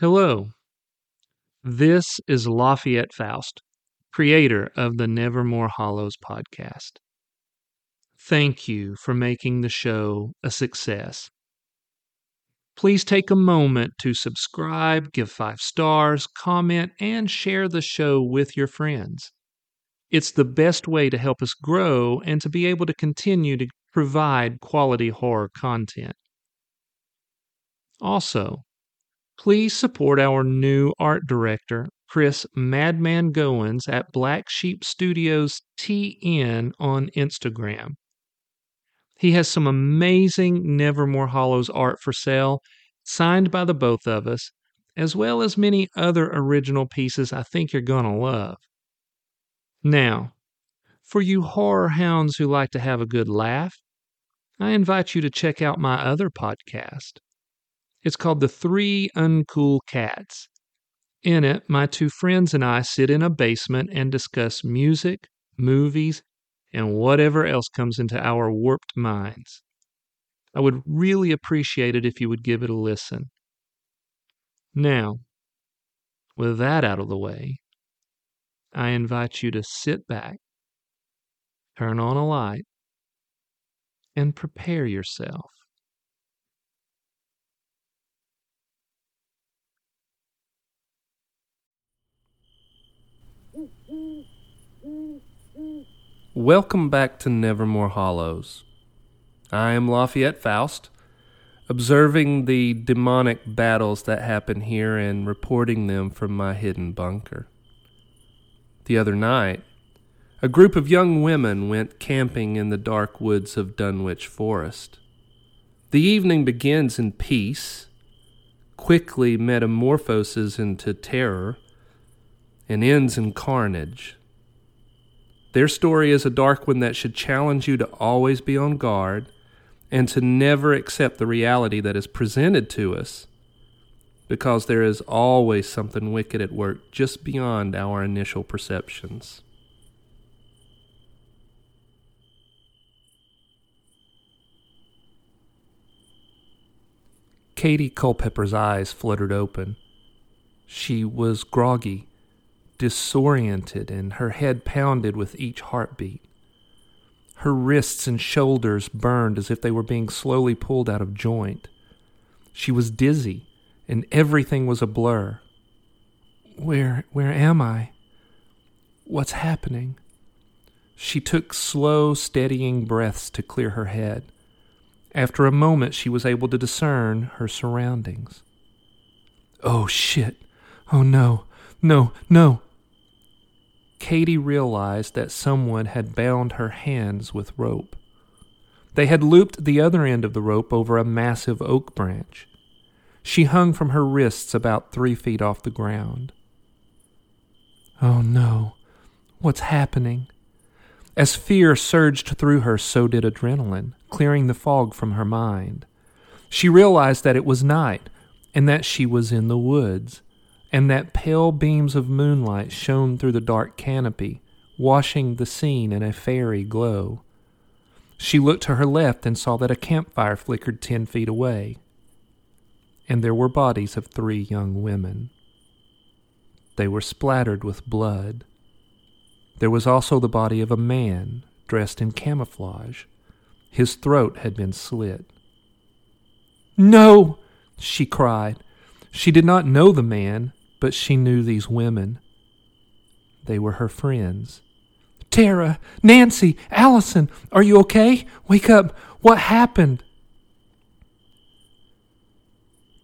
Hello. This is Lafayette Faust, creator of the Nevermore Hollows podcast. Thank you for making the show a success. Please take a moment to subscribe, give five stars, comment, and share the show with your friends. It's the best way to help us grow and to be able to continue to provide quality horror content. Also, please support our new art director, Chris Madman Goins at Black Sheep Studios TN on Instagram. He has some amazing Nevermore Hollows art for sale, signed by the both of us, as well as many other original pieces I think you're going to love. Now, for you horror hounds who like to have a good laugh, I invite you to check out my other podcast. It's called The Three Uncool Cats. In it, my two friends and I sit in a basement and discuss music, movies, and whatever else comes into our warped minds. I would really appreciate it if you would give it a listen. Now, with that out of the way, I invite you to sit back, turn on a light, and prepare yourself Welcome back to Nevermore Hollows. I am Lafayette Faust, observing the demonic battles that happen here and reporting them from my hidden bunker. The other night, a group of young women went camping in the dark woods of Dunwich Forest. The evening begins in peace, quickly metamorphoses into terror, and ends in carnage. Their story is a dark one that should challenge you to always be on guard and to never accept the reality that is presented to us because there is always something wicked at work just beyond our initial perceptions. Katie Culpepper's eyes fluttered open. She was groggy disoriented and her head pounded with each heartbeat. Her wrists and shoulders burned as if they were being slowly pulled out of joint. She was dizzy, and everything was a blur. Where where am I? What's happening? She took slow, steadying breaths to clear her head. After a moment, she was able to discern her surroundings. Oh, shit. Oh, no. No, no. Katie realized that someone had bound her hands with rope. They had looped the other end of the rope over a massive oak branch. She hung from her wrists about three feet off the ground. Oh no, what's happening? As fear surged through her, so did adrenaline, clearing the fog from her mind. She realized that it was night and that she was in the woods and that pale beams of moonlight shone through the dark canopy, washing the scene in a fairy glow. She looked to her left and saw that a campfire flickered ten feet away, and there were bodies of three young women. They were splattered with blood. There was also the body of a man dressed in camouflage. His throat had been slit. No! she cried. She did not know the man, but she knew these women. They were her friends. Tara, Nancy, Allison, are you okay? Wake up. What happened?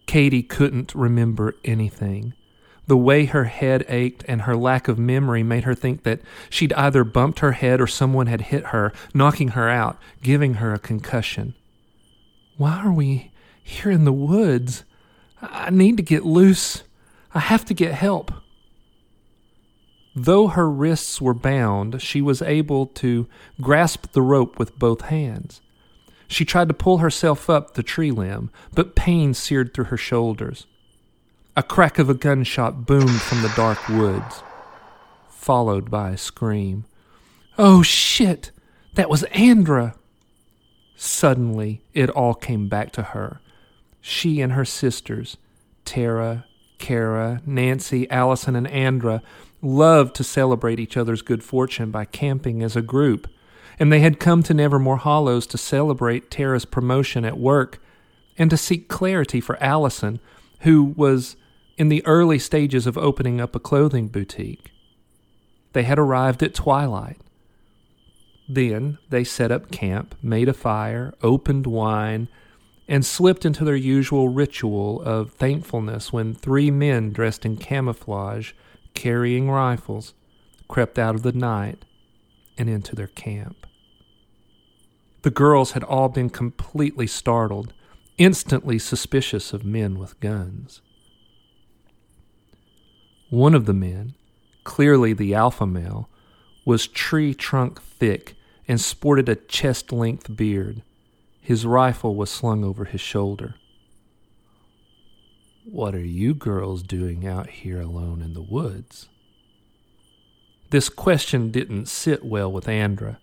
Katie couldn't remember anything. The way her head ached and her lack of memory made her think that she'd either bumped her head or someone had hit her, knocking her out, giving her a concussion. Why are we here in the woods? I need to get loose. I have to get help. Though her wrists were bound, she was able to grasp the rope with both hands. She tried to pull herself up the tree limb, but pain seared through her shoulders. A crack of a gunshot boomed from the dark woods, followed by a scream. Oh shit! That was Andra! Suddenly, it all came back to her. She and her sisters, Tara, Kara, Nancy, Allison, and Andra loved to celebrate each other's good fortune by camping as a group, and they had come to Nevermore Hollows to celebrate Tara's promotion at work and to seek clarity for Allison, who was in the early stages of opening up a clothing boutique. They had arrived at twilight. Then they set up camp, made a fire, opened wine, and slipped into their usual ritual of thankfulness when three men dressed in camouflage, carrying rifles, crept out of the night and into their camp. The girls had all been completely startled, instantly suspicious of men with guns. One of the men, clearly the alpha male, was tree trunk thick and sported a chest length beard. His rifle was slung over his shoulder. What are you girls doing out here alone in the woods? This question didn't sit well with Andra.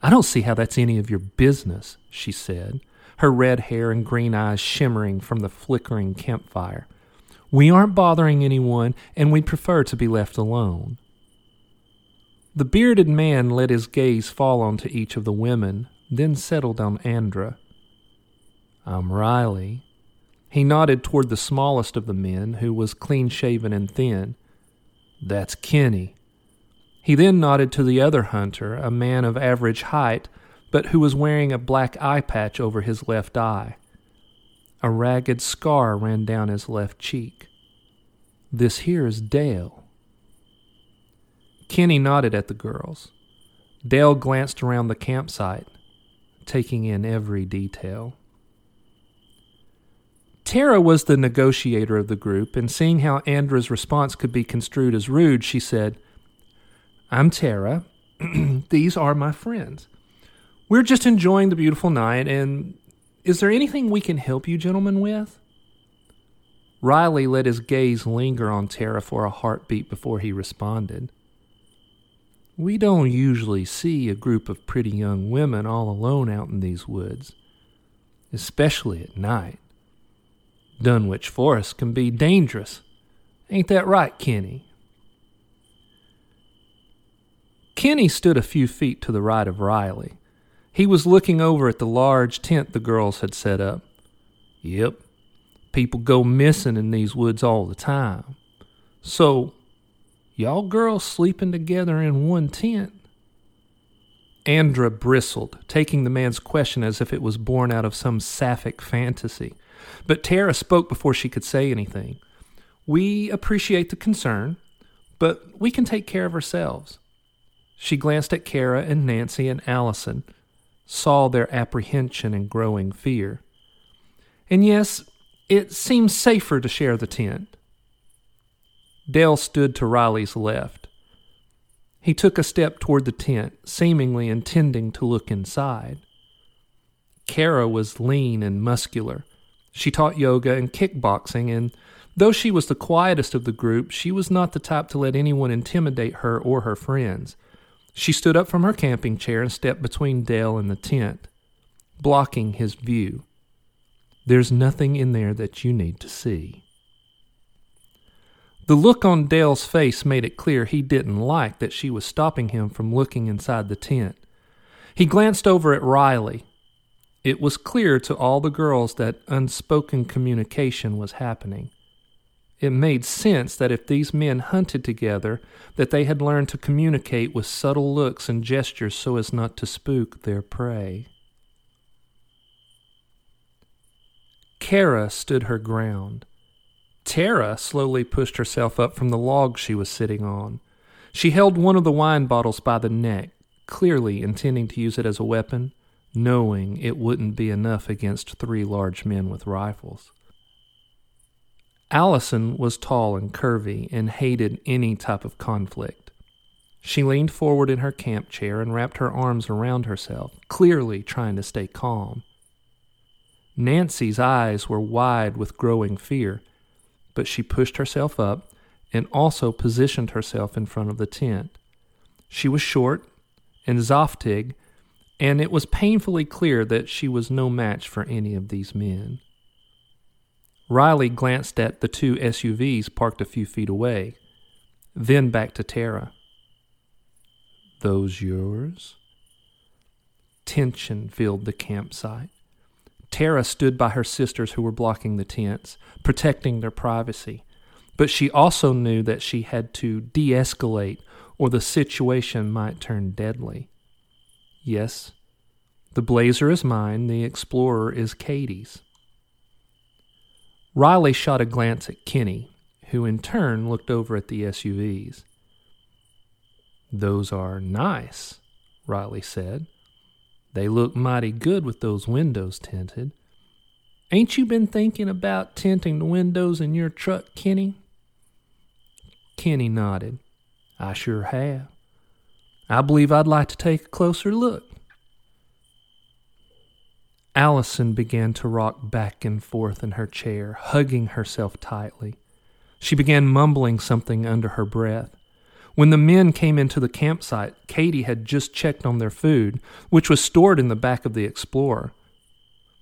I don't see how that's any of your business, she said, her red hair and green eyes shimmering from the flickering campfire. We aren't bothering anyone, and we'd prefer to be left alone. The bearded man let his gaze fall onto each of the women, then settled on Andra. I'm Riley. He nodded toward the smallest of the men, who was clean shaven and thin. That's Kenny. He then nodded to the other hunter, a man of average height, but who was wearing a black eye patch over his left eye. A ragged scar ran down his left cheek. This here is Dale. Kenny nodded at the girls. Dale glanced around the campsite, taking in every detail. Tara was the negotiator of the group, and seeing how Andra's response could be construed as rude, she said, I'm Tara. These are my friends. We're just enjoying the beautiful night, and is there anything we can help you gentlemen with? Riley let his gaze linger on Tara for a heartbeat before he responded. We don't usually see a group of pretty young women all alone out in these woods, especially at night. Dunwich Forest can be dangerous. Ain't that right, Kenny? Kenny stood a few feet to the right of Riley. He was looking over at the large tent the girls had set up. Yep, people go missing in these woods all the time. So, Y'all girls sleeping together in one tent? Andra bristled, taking the man's question as if it was born out of some sapphic fantasy. But Tara spoke before she could say anything. We appreciate the concern, but we can take care of ourselves. She glanced at Kara and Nancy and Allison, saw their apprehension and growing fear. And yes, it seems safer to share the tent. Dale stood to Riley's left. He took a step toward the tent, seemingly intending to look inside. Kara was lean and muscular. She taught yoga and kickboxing, and though she was the quietest of the group, she was not the type to let anyone intimidate her or her friends. She stood up from her camping chair and stepped between Dale and the tent, blocking his view. There's nothing in there that you need to see. The look on Dale's face made it clear he didn't like that she was stopping him from looking inside the tent. He glanced over at Riley. It was clear to all the girls that unspoken communication was happening. It made sense that if these men hunted together, that they had learned to communicate with subtle looks and gestures so as not to spook their prey. Kara stood her ground. Tara slowly pushed herself up from the log she was sitting on. She held one of the wine bottles by the neck, clearly intending to use it as a weapon, knowing it wouldn't be enough against three large men with rifles. Allison was tall and curvy and hated any type of conflict. She leaned forward in her camp chair and wrapped her arms around herself, clearly trying to stay calm. Nancy's eyes were wide with growing fear but she pushed herself up and also positioned herself in front of the tent. She was short and zoftig, and it was painfully clear that she was no match for any of these men. Riley glanced at the two SUVs parked a few feet away, then back to Tara. Those yours? Tension filled the campsite. Tara stood by her sisters who were blocking the tents, protecting their privacy. But she also knew that she had to de escalate or the situation might turn deadly. Yes, the blazer is mine, the explorer is Katie's. Riley shot a glance at Kenny, who in turn looked over at the SUVs. Those are nice, Riley said. They look mighty good with those windows tinted. Ain't you been thinking about tinting the windows in your truck, Kenny? Kenny nodded. I sure have. I believe I'd like to take a closer look. Allison began to rock back and forth in her chair, hugging herself tightly. She began mumbling something under her breath. When the men came into the campsite, Katie had just checked on their food, which was stored in the back of the Explorer.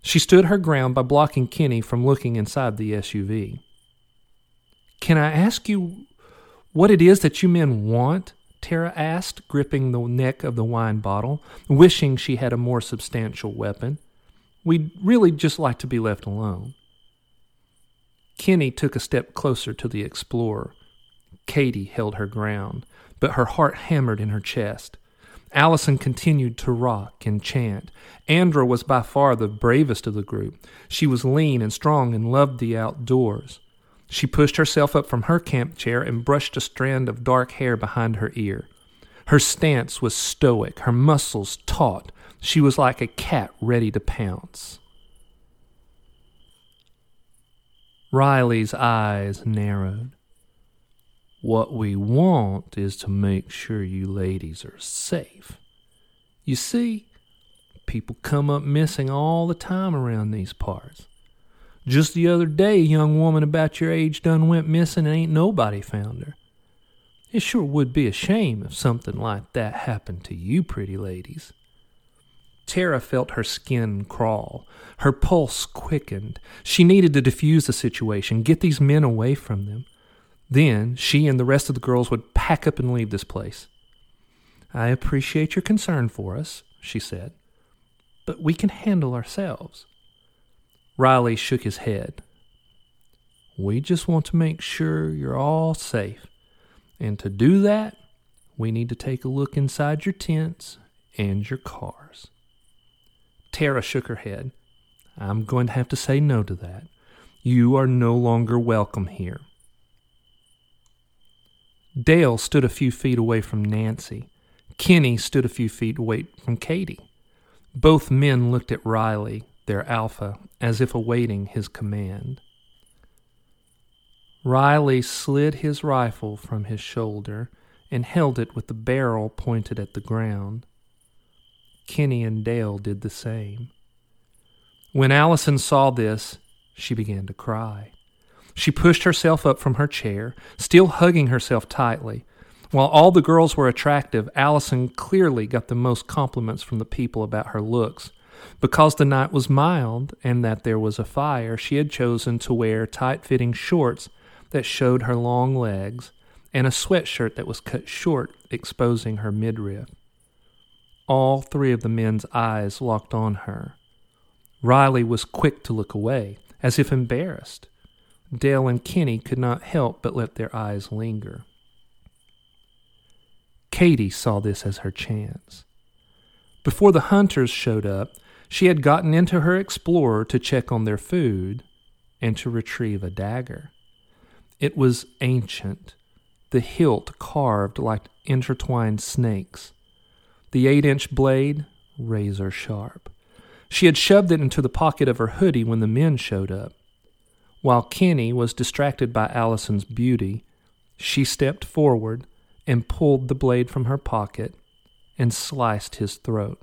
She stood her ground by blocking Kenny from looking inside the SUV. Can I ask you what it is that you men want? Tara asked, gripping the neck of the wine bottle, wishing she had a more substantial weapon. We'd really just like to be left alone. Kenny took a step closer to the explorer. Katie held her ground, but her heart hammered in her chest. Allison continued to rock and chant. Andra was by far the bravest of the group. She was lean and strong and loved the outdoors. She pushed herself up from her camp chair and brushed a strand of dark hair behind her ear. Her stance was stoic, her muscles taut, she was like a cat ready to pounce. Riley's eyes narrowed. What we want is to make sure you ladies are safe. You see, people come up missing all the time around these parts. Just the other day, a young woman about your age done went missing and ain't nobody found her. It sure would be a shame if something like that happened to you pretty ladies. Tara felt her skin crawl. Her pulse quickened. She needed to defuse the situation, get these men away from them. Then she and the rest of the girls would pack up and leave this place. I appreciate your concern for us, she said, but we can handle ourselves. Riley shook his head. We just want to make sure you're all safe. And to do that, we need to take a look inside your tents and your cars. Tara shook her head. I'm going to have to say no to that. You are no longer welcome here. Dale stood a few feet away from Nancy. Kenny stood a few feet away from Katie. Both men looked at Riley, their alpha, as if awaiting his command. Riley slid his rifle from his shoulder and held it with the barrel pointed at the ground. Kenny and Dale did the same. When Allison saw this, she began to cry. She pushed herself up from her chair, still hugging herself tightly. While all the girls were attractive, Allison clearly got the most compliments from the people about her looks. Because the night was mild and that there was a fire, she had chosen to wear tight fitting shorts that showed her long legs and a sweatshirt that was cut short, exposing her midriff. All three of the men's eyes locked on her. Riley was quick to look away, as if embarrassed. Dale and Kenny could not help but let their eyes linger. Katie saw this as her chance. Before the hunters showed up, she had gotten into her explorer to check on their food and to retrieve a dagger. It was ancient, the hilt carved like intertwined snakes the eight inch blade razor sharp. She had shoved it into the pocket of her hoodie when the men showed up. While Kenny was distracted by Allison's beauty, she stepped forward and pulled the blade from her pocket and sliced his throat.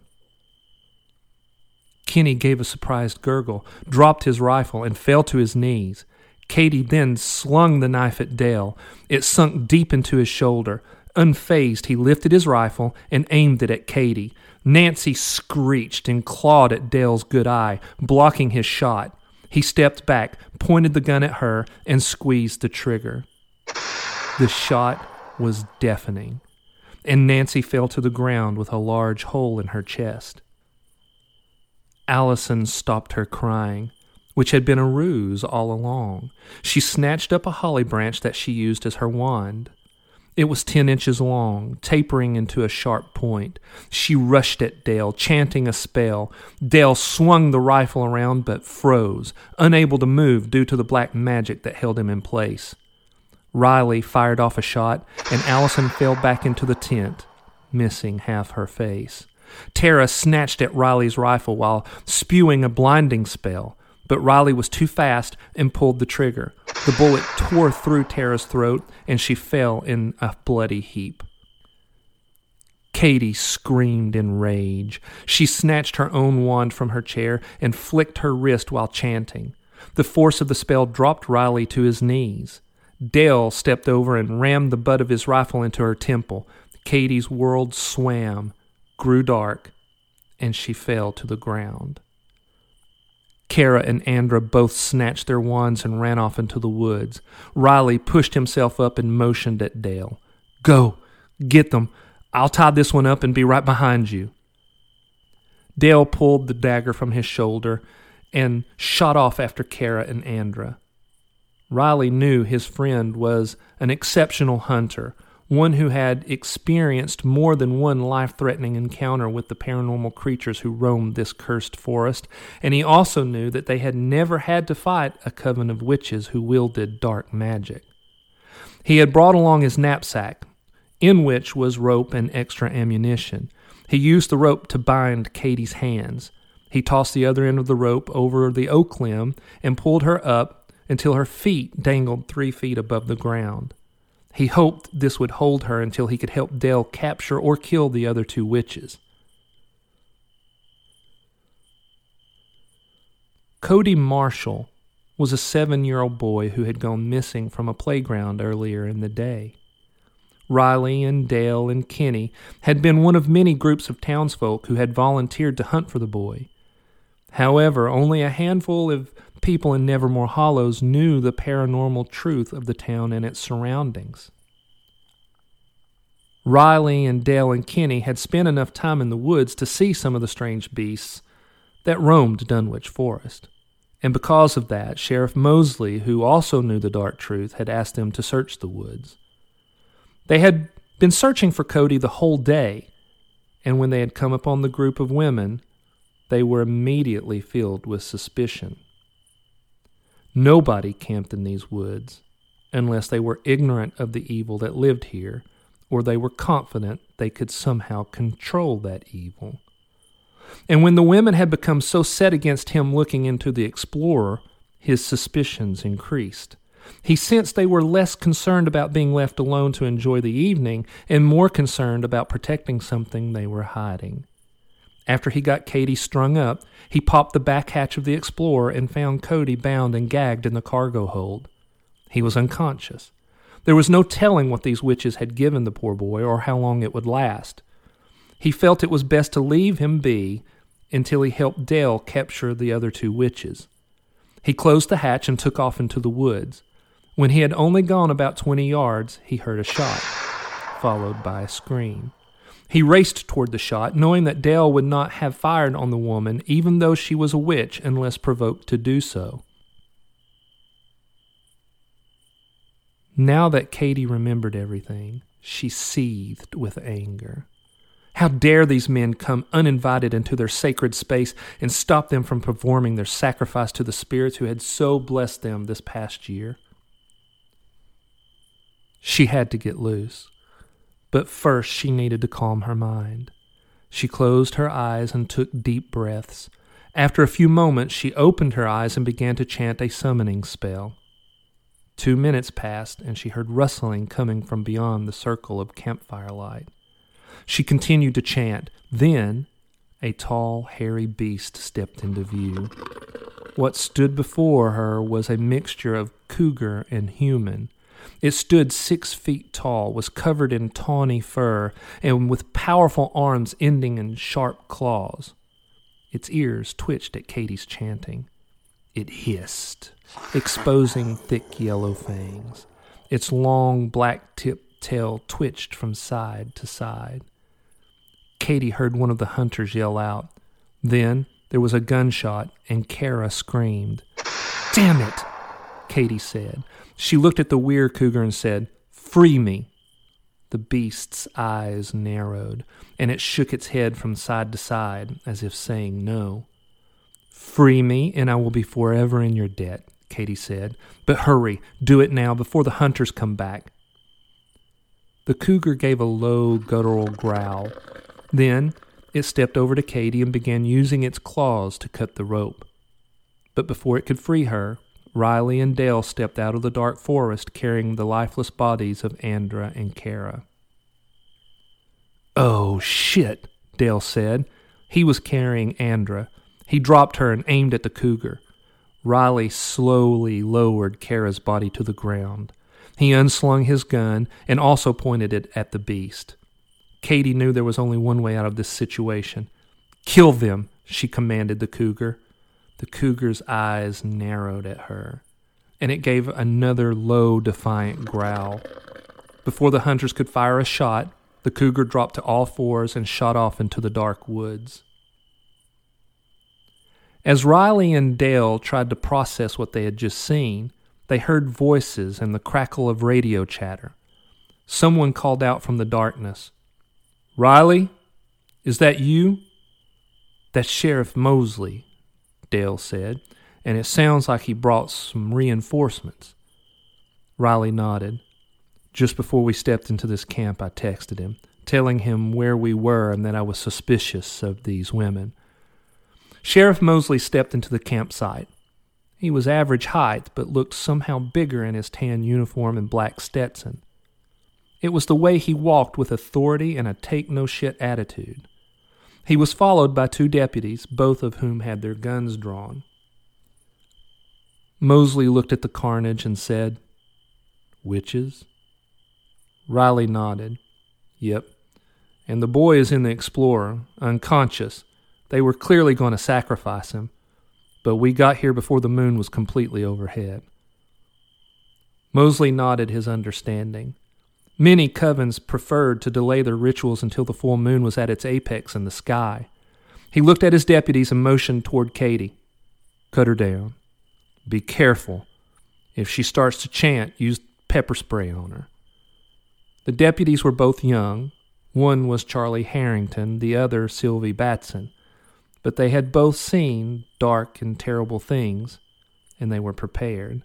Kenny gave a surprised gurgle, dropped his rifle, and fell to his knees. Katie then slung the knife at Dale. It sunk deep into his shoulder. Unfazed, he lifted his rifle and aimed it at Katie. Nancy screeched and clawed at Dale's good eye, blocking his shot. He stepped back, pointed the gun at her, and squeezed the trigger. The shot was deafening, and Nancy fell to the ground with a large hole in her chest. Allison stopped her crying, which had been a ruse all along. She snatched up a holly branch that she used as her wand. It was ten inches long, tapering into a sharp point. She rushed at Dale, chanting a spell. Dale swung the rifle around but froze, unable to move due to the black magic that held him in place. Riley fired off a shot, and Allison fell back into the tent, missing half her face. Tara snatched at Riley's rifle while spewing a blinding spell, but Riley was too fast and pulled the trigger. The bullet tore through Tara's throat, and she fell in a bloody heap. Katie screamed in rage. She snatched her own wand from her chair and flicked her wrist while chanting. The force of the spell dropped Riley to his knees. Dale stepped over and rammed the butt of his rifle into her temple. Katie's world swam, grew dark, and she fell to the ground. Kara and Andra both snatched their wands and ran off into the woods. Riley pushed himself up and motioned at Dale. Go, get them. I'll tie this one up and be right behind you. Dale pulled the dagger from his shoulder and shot off after Kara and Andra. Riley knew his friend was an exceptional hunter, one who had experienced more than one life threatening encounter with the paranormal creatures who roamed this cursed forest, and he also knew that they had never had to fight a coven of witches who wielded dark magic. He had brought along his knapsack, in which was rope and extra ammunition. He used the rope to bind Katie's hands. He tossed the other end of the rope over the oak limb and pulled her up until her feet dangled three feet above the ground. He hoped this would hold her until he could help Dale capture or kill the other two witches. Cody Marshall was a seven year old boy who had gone missing from a playground earlier in the day. Riley and Dale and Kenny had been one of many groups of townsfolk who had volunteered to hunt for the boy. However, only a handful of people in Nevermore Hollows knew the paranormal truth of the town and its surroundings. Riley and Dale and Kenny had spent enough time in the woods to see some of the strange beasts that roamed Dunwich Forest. And because of that, Sheriff Mosley, who also knew the dark truth, had asked them to search the woods. They had been searching for Cody the whole day, and when they had come upon the group of women, they were immediately filled with suspicion. Nobody camped in these woods unless they were ignorant of the evil that lived here, or they were confident they could somehow control that evil. And when the women had become so set against him looking into the explorer, his suspicions increased. He sensed they were less concerned about being left alone to enjoy the evening and more concerned about protecting something they were hiding. After he got Katie strung up, he popped the back hatch of the Explorer and found Cody bound and gagged in the cargo hold. He was unconscious. There was no telling what these witches had given the poor boy or how long it would last. He felt it was best to leave him be until he helped Dale capture the other two witches. He closed the hatch and took off into the woods. When he had only gone about twenty yards, he heard a shot, followed by a scream. He raced toward the shot, knowing that Dale would not have fired on the woman, even though she was a witch, unless provoked to do so. Now that Katie remembered everything, she seethed with anger. How dare these men come uninvited into their sacred space and stop them from performing their sacrifice to the spirits who had so blessed them this past year? She had to get loose. But first, she needed to calm her mind. She closed her eyes and took deep breaths. After a few moments, she opened her eyes and began to chant a summoning spell. Two minutes passed, and she heard rustling coming from beyond the circle of campfire light. She continued to chant. Then a tall, hairy beast stepped into view. What stood before her was a mixture of cougar and human. It stood six feet tall, was covered in tawny fur, and with powerful arms ending in sharp claws. Its ears twitched at Katie's chanting. It hissed, exposing thick yellow fangs. Its long black tipped tail twitched from side to side. Katie heard one of the hunters yell out. Then there was a gunshot, and Kara screamed. Damn it, Katie said. She looked at the were cougar and said, Free me. The beast's eyes narrowed, and it shook its head from side to side, as if saying no. Free me, and I will be forever in your debt, Katie said. But hurry, do it now before the hunters come back. The cougar gave a low, guttural growl. Then it stepped over to Katie and began using its claws to cut the rope. But before it could free her, Riley and Dale stepped out of the dark forest carrying the lifeless bodies of Andra and Kara. Oh, shit, Dale said. He was carrying Andra. He dropped her and aimed at the cougar. Riley slowly lowered Kara's body to the ground. He unslung his gun and also pointed it at the beast. Katie knew there was only one way out of this situation. Kill them, she commanded the cougar. The cougar's eyes narrowed at her, and it gave another low, defiant growl. Before the hunters could fire a shot, the cougar dropped to all fours and shot off into the dark woods. As Riley and Dale tried to process what they had just seen, they heard voices and the crackle of radio chatter. Someone called out from the darkness Riley, is that you? That's Sheriff Mosley, Dale said, and it sounds like he brought some reinforcements. Riley nodded. Just before we stepped into this camp, I texted him, telling him where we were and that I was suspicious of these women. Sheriff Mosley stepped into the campsite. He was average height, but looked somehow bigger in his tan uniform and black Stetson. It was the way he walked with authority and a take no shit attitude. He was followed by two deputies, both of whom had their guns drawn. Mosley looked at the carnage and said, Witches? Riley nodded. Yep. And the boy is in the Explorer, unconscious. They were clearly going to sacrifice him, but we got here before the moon was completely overhead. Mosley nodded his understanding. Many covens preferred to delay their rituals until the full moon was at its apex in the sky. He looked at his deputies and motioned toward Katie. Cut her down. Be careful. If she starts to chant, use pepper spray on her. The deputies were both young. One was Charlie Harrington, the other Sylvie Batson. But they had both seen dark and terrible things, and they were prepared.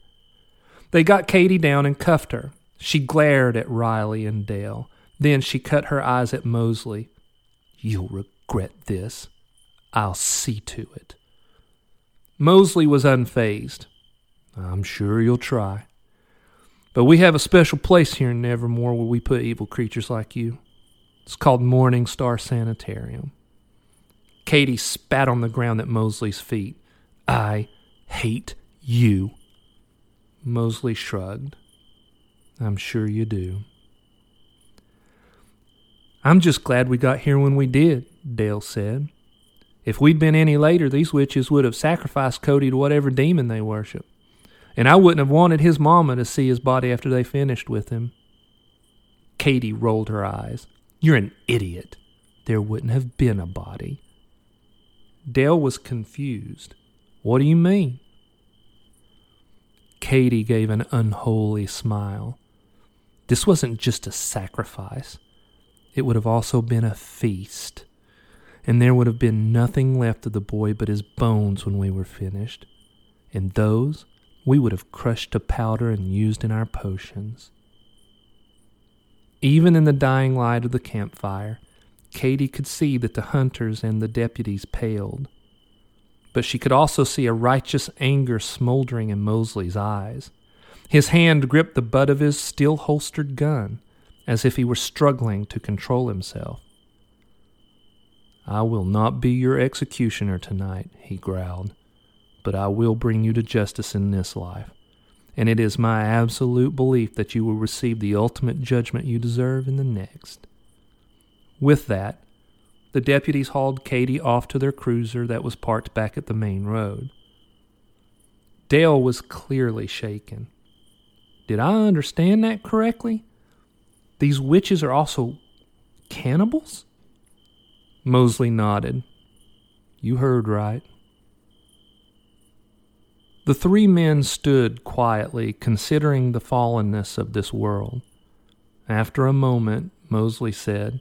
They got Katie down and cuffed her. She glared at Riley and Dale. Then she cut her eyes at Mosley. You'll regret this. I'll see to it. Mosley was unfazed. I'm sure you'll try. But we have a special place here in Nevermore where we put evil creatures like you. It's called Morning Star Sanitarium. Katie spat on the ground at Mosley's feet. I hate you. Mosley shrugged. I'm sure you do. I'm just glad we got here when we did, Dale said. If we'd been any later, these witches would have sacrificed Cody to whatever demon they worship. And I wouldn't have wanted his mama to see his body after they finished with him. Katie rolled her eyes. You're an idiot. There wouldn't have been a body. Dale was confused. What do you mean? Katie gave an unholy smile. This wasn't just a sacrifice, it would have also been a feast. And there would have been nothing left of the boy but his bones when we were finished. And those we would have crushed to powder and used in our potions. Even in the dying light of the campfire, Katie could see that the hunters and the deputies paled. But she could also see a righteous anger smoldering in Mosley's eyes. His hand gripped the butt of his still holstered gun, as if he were struggling to control himself. I will not be your executioner tonight, he growled, but I will bring you to justice in this life, and it is my absolute belief that you will receive the ultimate judgment you deserve in the next. With that, the deputies hauled Katie off to their cruiser that was parked back at the main road. Dale was clearly shaken. Did I understand that correctly? These witches are also cannibals? Mosley nodded. You heard right. The three men stood quietly, considering the fallenness of this world. After a moment, Mosley said,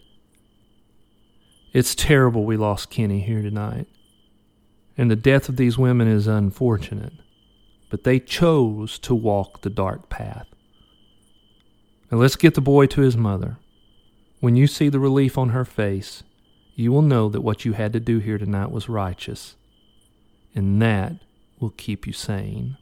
It's terrible we lost Kenny here tonight. And the death of these women is unfortunate, but they chose to walk the dark path. Now let's get the boy to his mother. When you see the relief on her face, you will know that what you had to do here tonight was righteous, and that will keep you sane.